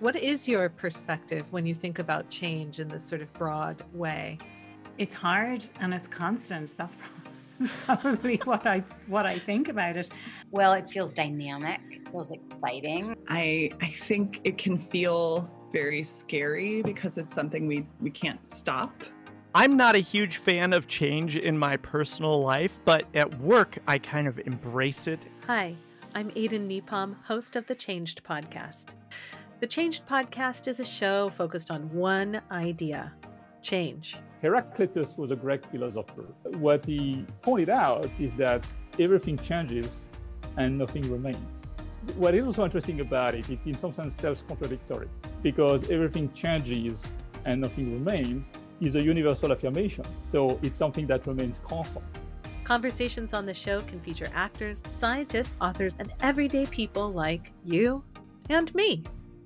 What is your perspective when you think about change in this sort of broad way? It's hard and it's constant. That's probably what I what I think about it. Well, it feels dynamic, It feels exciting. I I think it can feel very scary because it's something we we can't stop. I'm not a huge fan of change in my personal life, but at work I kind of embrace it. Hi, I'm Aden Nepom, host of the Changed podcast. The Changed podcast is a show focused on one idea change. Heraclitus was a Greek philosopher. What he pointed out is that everything changes and nothing remains. What is also interesting about it, it's in some sense self contradictory because everything changes and nothing remains is a universal affirmation. So it's something that remains constant. Conversations on the show can feature actors, scientists, authors, and everyday people like you and me.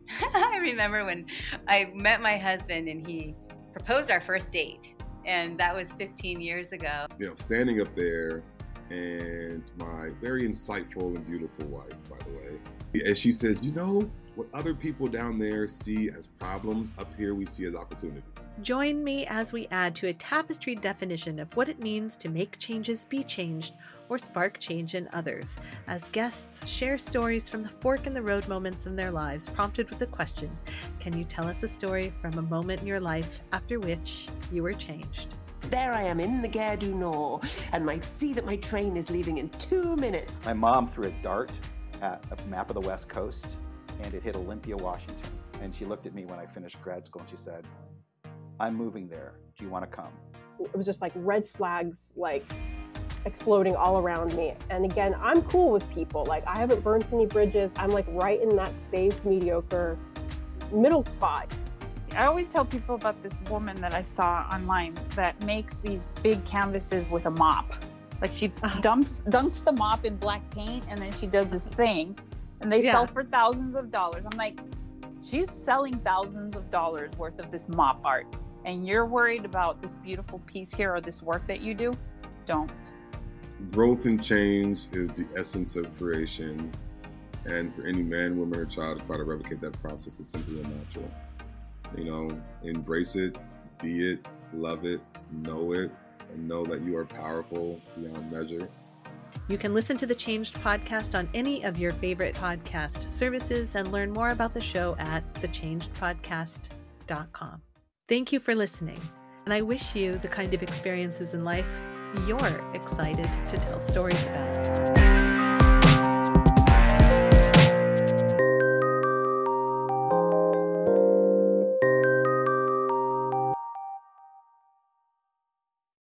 I remember when I met my husband and he proposed our first date, and that was 15 years ago. You know, standing up there and my very insightful and beautiful wife, by the way, as she says, you know, what other people down there see as problems, up here we see as opportunity. Join me as we add to a tapestry definition of what it means to make changes be changed or spark change in others, as guests share stories from the fork in the road moments in their lives, prompted with the question Can you tell us a story from a moment in your life after which you were changed? There I am in the Gare du Nord, and I see that my train is leaving in two minutes. My mom threw a dart at a map of the West Coast, and it hit Olympia, Washington. And she looked at me when I finished grad school and she said, I'm moving there. Do you want to come? It was just like red flags, like exploding all around me. And again, I'm cool with people. Like, I haven't burnt any bridges. I'm like right in that safe, mediocre middle spot. I always tell people about this woman that I saw online that makes these big canvases with a mop. Like she uh-huh. dumps dunks the mop in black paint and then she does this thing and they yeah. sell for thousands of dollars. I'm like, she's selling thousands of dollars worth of this mop art and you're worried about this beautiful piece here or this work that you do, don't. Growth and change is the essence of creation. And for any man, woman, or child to try to replicate that process is simply unnatural. You know, embrace it, be it, love it, know it, and know that you are powerful beyond measure. You can listen to the Changed podcast on any of your favorite podcast services and learn more about the show at thechangedpodcast.com. Thank you for listening, and I wish you the kind of experiences in life you're excited to tell stories about.